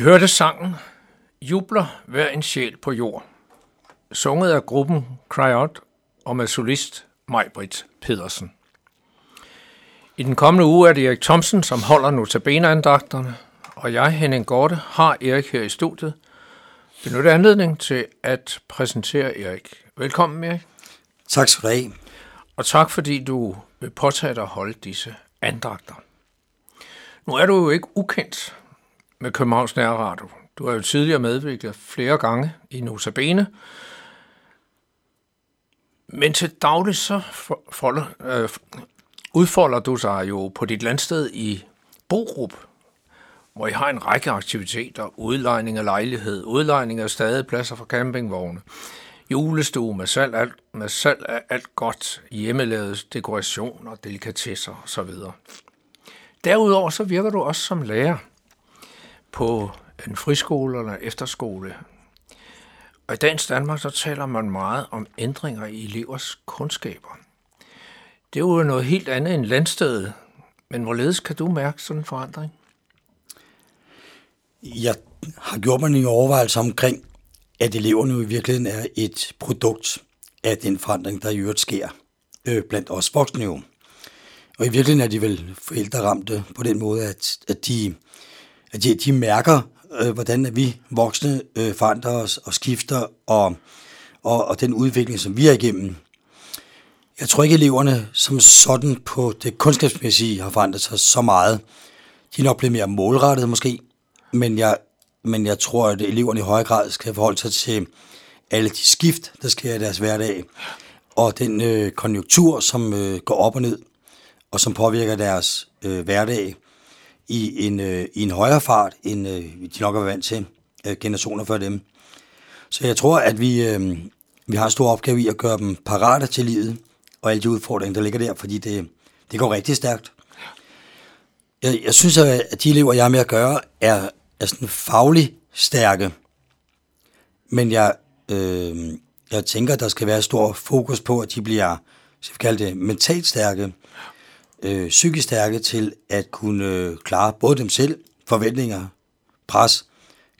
Vi hørte sangen Jubler hver en sjæl på jord, sunget af gruppen Cry Out og med solist Majbrit Pedersen. I den kommende uge er det Erik Thomsen, som holder notabeneandagterne, og jeg, Henning Gorte, har Erik her i studiet. Benytte anledning til at præsentere Erik. Velkommen, Erik. Tak skal du have. Og tak, fordi du vil påtage dig at holde disse andagter. Nu er du jo ikke ukendt med Københavns Nærradio. Du har jo tidligere medvirket flere gange i Notabene, men til daglig så folder, øh, udfolder du sig jo på dit landsted i Borup, hvor I har en række aktiviteter, udlejning af lejlighed, udlejning af stadepladser for campingvogne, julestue med salg, alt, med salg af alt godt, hjemmelavet dekorationer, delikatesser osv. Derudover så virker du også som lærer på en friskole eller efterskole. Og i dagens Danmark så taler man meget om ændringer i elevers kundskaber. Det er jo noget helt andet end landstedet, men hvorledes kan du mærke sådan en forandring? Jeg har gjort mig en overvejelse omkring, at eleverne i virkeligheden er et produkt af den forandring, der i øvrigt sker øh, blandt os voksne jo. Og i virkeligheden er de vel forældre ramte på den måde, at, at, de, at de, de mærker, øh, hvordan at vi voksne øh, forandrer os og skifter, og, og, og den udvikling, som vi er igennem. Jeg tror ikke, eleverne som sådan på det kunskabsmæssige har forandret sig så meget. De er nok blevet mere målrettet måske, men jeg, men jeg tror, at eleverne i højere grad skal forholde sig til alle de skift, der sker i deres hverdag, og den øh, konjunktur, som øh, går op og ned, og som påvirker deres øh, hverdag i en, øh, i en højere fart, end øh, de nok er vant til øh, generationer før dem. Så jeg tror, at vi, øh, vi har en stor opgave i at gøre dem parate til livet, og alle de udfordringer, der ligger der, fordi det, det går rigtig stærkt. Jeg, jeg synes, at de elever, jeg er med at gøre, er, er sådan fagligt stærke, men jeg, øh, jeg tænker, at der skal være stor fokus på, at de bliver, så vi kalde det, mentalt stærke, øh, psykisk stærke til at kunne øh, klare både dem selv, forventninger, pres,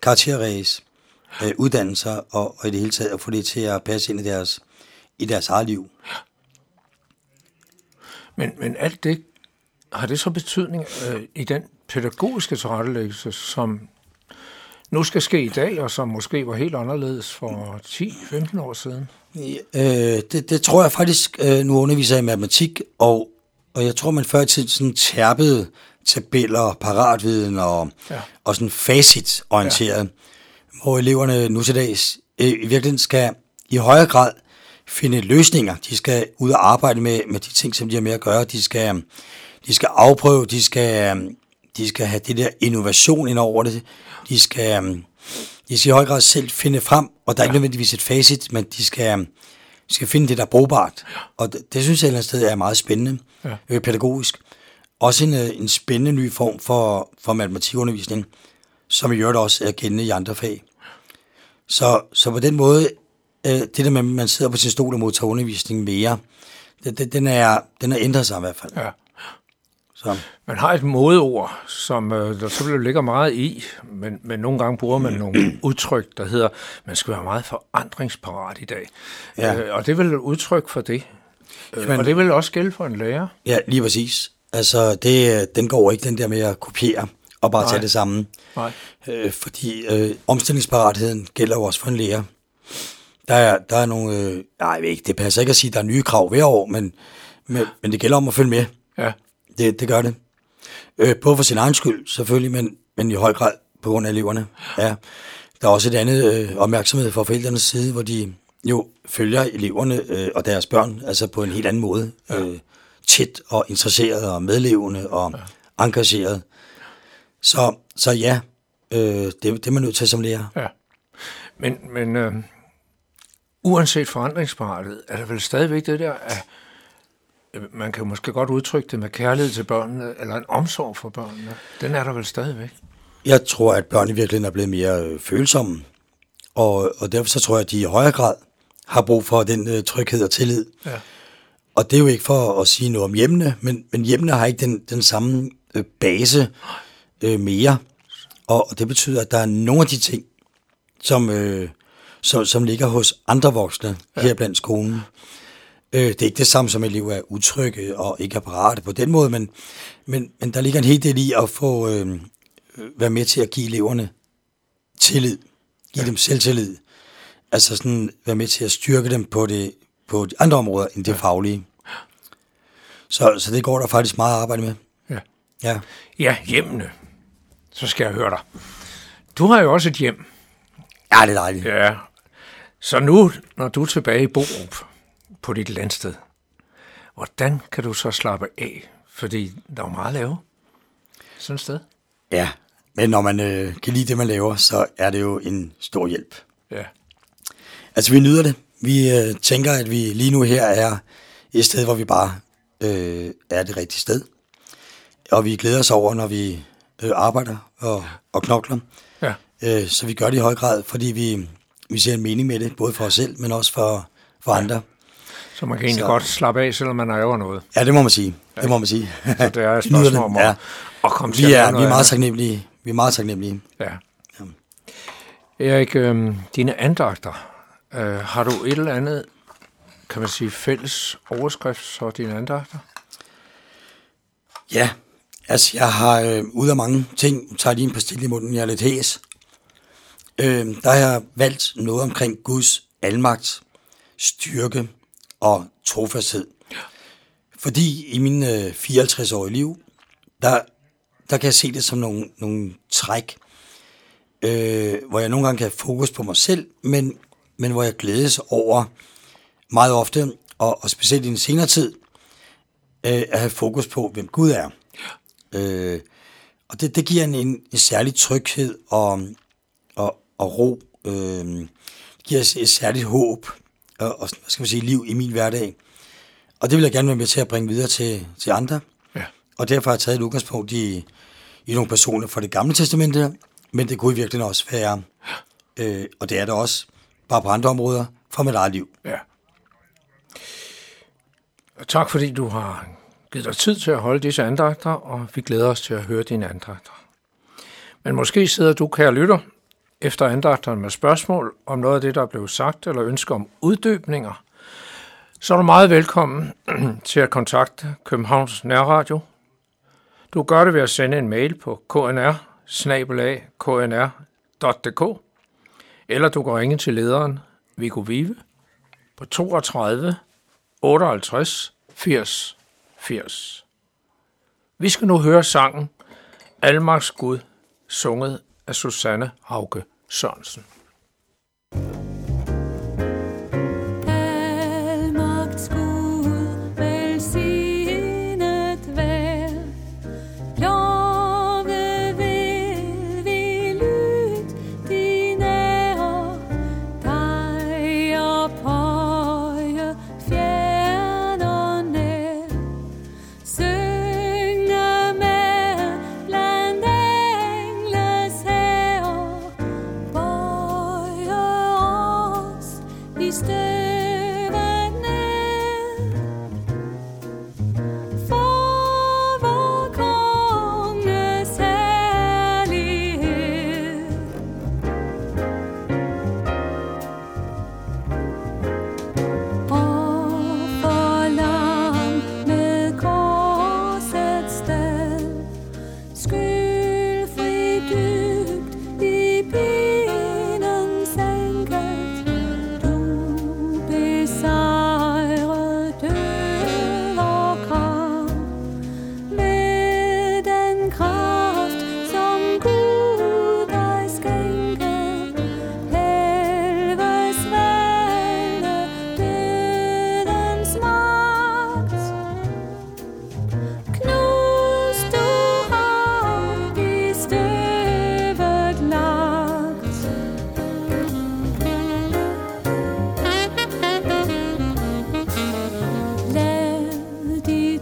karakterræs, øh, uddannelser og, og i det hele taget at få det til at passe ind i deres, i deres eget liv. Men, men alt det, har det så betydning øh, i den pædagogiske tilrettelæggelse, som nu skal ske i dag, og som måske var helt anderledes for 10-15 år siden? Øh, det, det tror jeg faktisk, øh, nu underviser jeg i matematik, og, og jeg tror, man før i tiden sådan tærpede tabeller, paratviden og, ja. og sådan facitorienteret, ja. hvor eleverne nu til dags øh, i virkeligheden skal i højere grad finde løsninger. De skal ud og arbejde med, med de ting, som de har med at gøre. De skal, de skal afprøve, de skal, de skal have det der innovation ind over det. De skal, de skal i høj grad selv finde frem, og der er ja. ikke nødvendigvis et facit, men de skal, skal finde det, der er brugbart. Og det, det synes jeg et eller andet sted er meget spændende, ja. øh, pædagogisk. Også en, øh, en spændende ny form for, for matematikundervisning, som i øvrigt også er kendende i andre fag. Så, så på den måde, øh, det der med, at man sidder på sin stol og modtager undervisning mere, det, den, er, den er ændret sig i hvert fald. Ja. Så. Man har et modeord, som øh, der selvfølgelig ligger meget i, men, men nogle gange bruger man nogle udtryk, der hedder, man skal være meget forandringsparat i dag. Ja. Øh, og det er vel et udtryk for det. Øh, men, og det vil også gælde for en lærer. Ja, lige præcis. Altså, det, den går ikke, den der med at kopiere og bare Nej. tage det samme. Nej. Øh, fordi øh, omstillingsparatheden gælder jo også for en lærer. Der er, der er nogle, øh, nej, jeg ved ikke, det passer ikke at sige, at der er nye krav hver år, men, men, men det gælder om at følge med. Ja. Det, det gør det. Øh, både for sin egen skyld, selvfølgelig, men, men i høj grad på grund af eleverne. Ja. Der er også et andet øh, opmærksomhed fra forældrenes side, hvor de jo følger eleverne øh, og deres børn, altså på en helt anden måde. Ja. Øh, tæt og interesseret og medlevende og ja. engageret. Så, så ja, øh, det, det er man nødt til som lærer. Ja. Men, men øh, uanset forandringsparathed, er der vel stadigvæk det der, at man kan måske godt udtrykke det med kærlighed til børnene, eller en omsorg for børnene. Den er der vel stadigvæk? Jeg tror, at børn i virkeligheden er blevet mere øh, følsomme, og, og derfor så tror jeg, at de i højere grad har brug for den øh, tryghed og tillid. Ja. Og det er jo ikke for at sige noget om hjemmene, men, men hjemmene har ikke den, den samme øh, base øh, mere. Og det betyder, at der er nogle af de ting, som, øh, som, som ligger hos andre voksne ja. her blandt skolen. Øh, det er ikke det samme som elever er utrygge og ikke er parate på den måde, men, men, men der ligger en hel del i at få øh, være med til at give eleverne tillid. Give ja. dem selvtillid. Altså sådan være med til at styrke dem på, det, på de andre områder end det ja. faglige. Så, så det går der faktisk meget arbejde med. Ja. Ja. Ja, hjemmene. Så skal jeg høre dig. Du har jo også et hjem. Ja, det er dejligt. Ja. Så nu, når du er tilbage i Borup på dit landsted, hvordan kan du så slappe af? Fordi der er jo meget at lave sådan et sted. Ja, men når man øh, kan lide det, man laver, så er det jo en stor hjælp. Ja. Altså, vi nyder det. Vi øh, tænker, at vi lige nu her er et sted, hvor vi bare øh, er det rigtige sted. Og vi glæder os over, når vi øh, arbejder og, og knokler. Ja. Øh, så vi gør det i høj grad, fordi vi, vi ser en mening med det, både for os selv, men også for, for andre. Så man kan egentlig Så- godt slappe af, selvom man laver noget. Ja, det må man sige. Det må man sige. Så det er et Vi spørgsmål om at, Ja. at komme til Vi at er, vi noget er meget taknemmelige. Vi er meget taknemmelige. Ja. Jamen. Erik, øh, dine andagter, øh, har du et eller andet, kan man sige, fælles overskrift for dine andagter? Ja, altså jeg har, øh, ud af mange ting, tager lige en pastil i munden, jeg er lidt hæs. Øh, der har jeg valgt noget omkring Guds almagt, styrke og trofasthed. Fordi i min øh, 54-årige liv, der, der kan jeg se det som nogle, nogle træk, øh, hvor jeg nogle gange kan have fokus på mig selv, men, men hvor jeg glædes over meget ofte, og, og specielt i den senere tid, øh, at have fokus på, hvem Gud er. Øh, og det, det giver en, en, en særlig tryghed og, og, og ro. Øh, det giver et, et særligt håb og, og hvad skal man sige, liv i min hverdag. Og det vil jeg gerne være med til at bringe videre til, til andre. Ja. Og derfor har jeg taget et udgangspunkt i, i nogle personer fra det gamle testamente, men det kunne i virkeligheden også være, øh, og det er det også, bare på andre områder, fra mit eget liv. Ja. Og tak fordi du har givet dig tid til at holde disse andagter, og vi glæder os til at høre dine andagter. Men måske sidder du, kære lytter, efter andagterne med spørgsmål om noget af det, der er blevet sagt, eller ønsker om uddybninger, så er du meget velkommen til at kontakte Københavns Nærradio. Du gør det ved at sende en mail på knr knr.dk eller du kan ringe til lederen Viggo Vive på 32 58 80 80. Vi skal nu høre sangen Almaks Gud, sunget af Susanne Hauke. Chancen.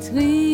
sweet.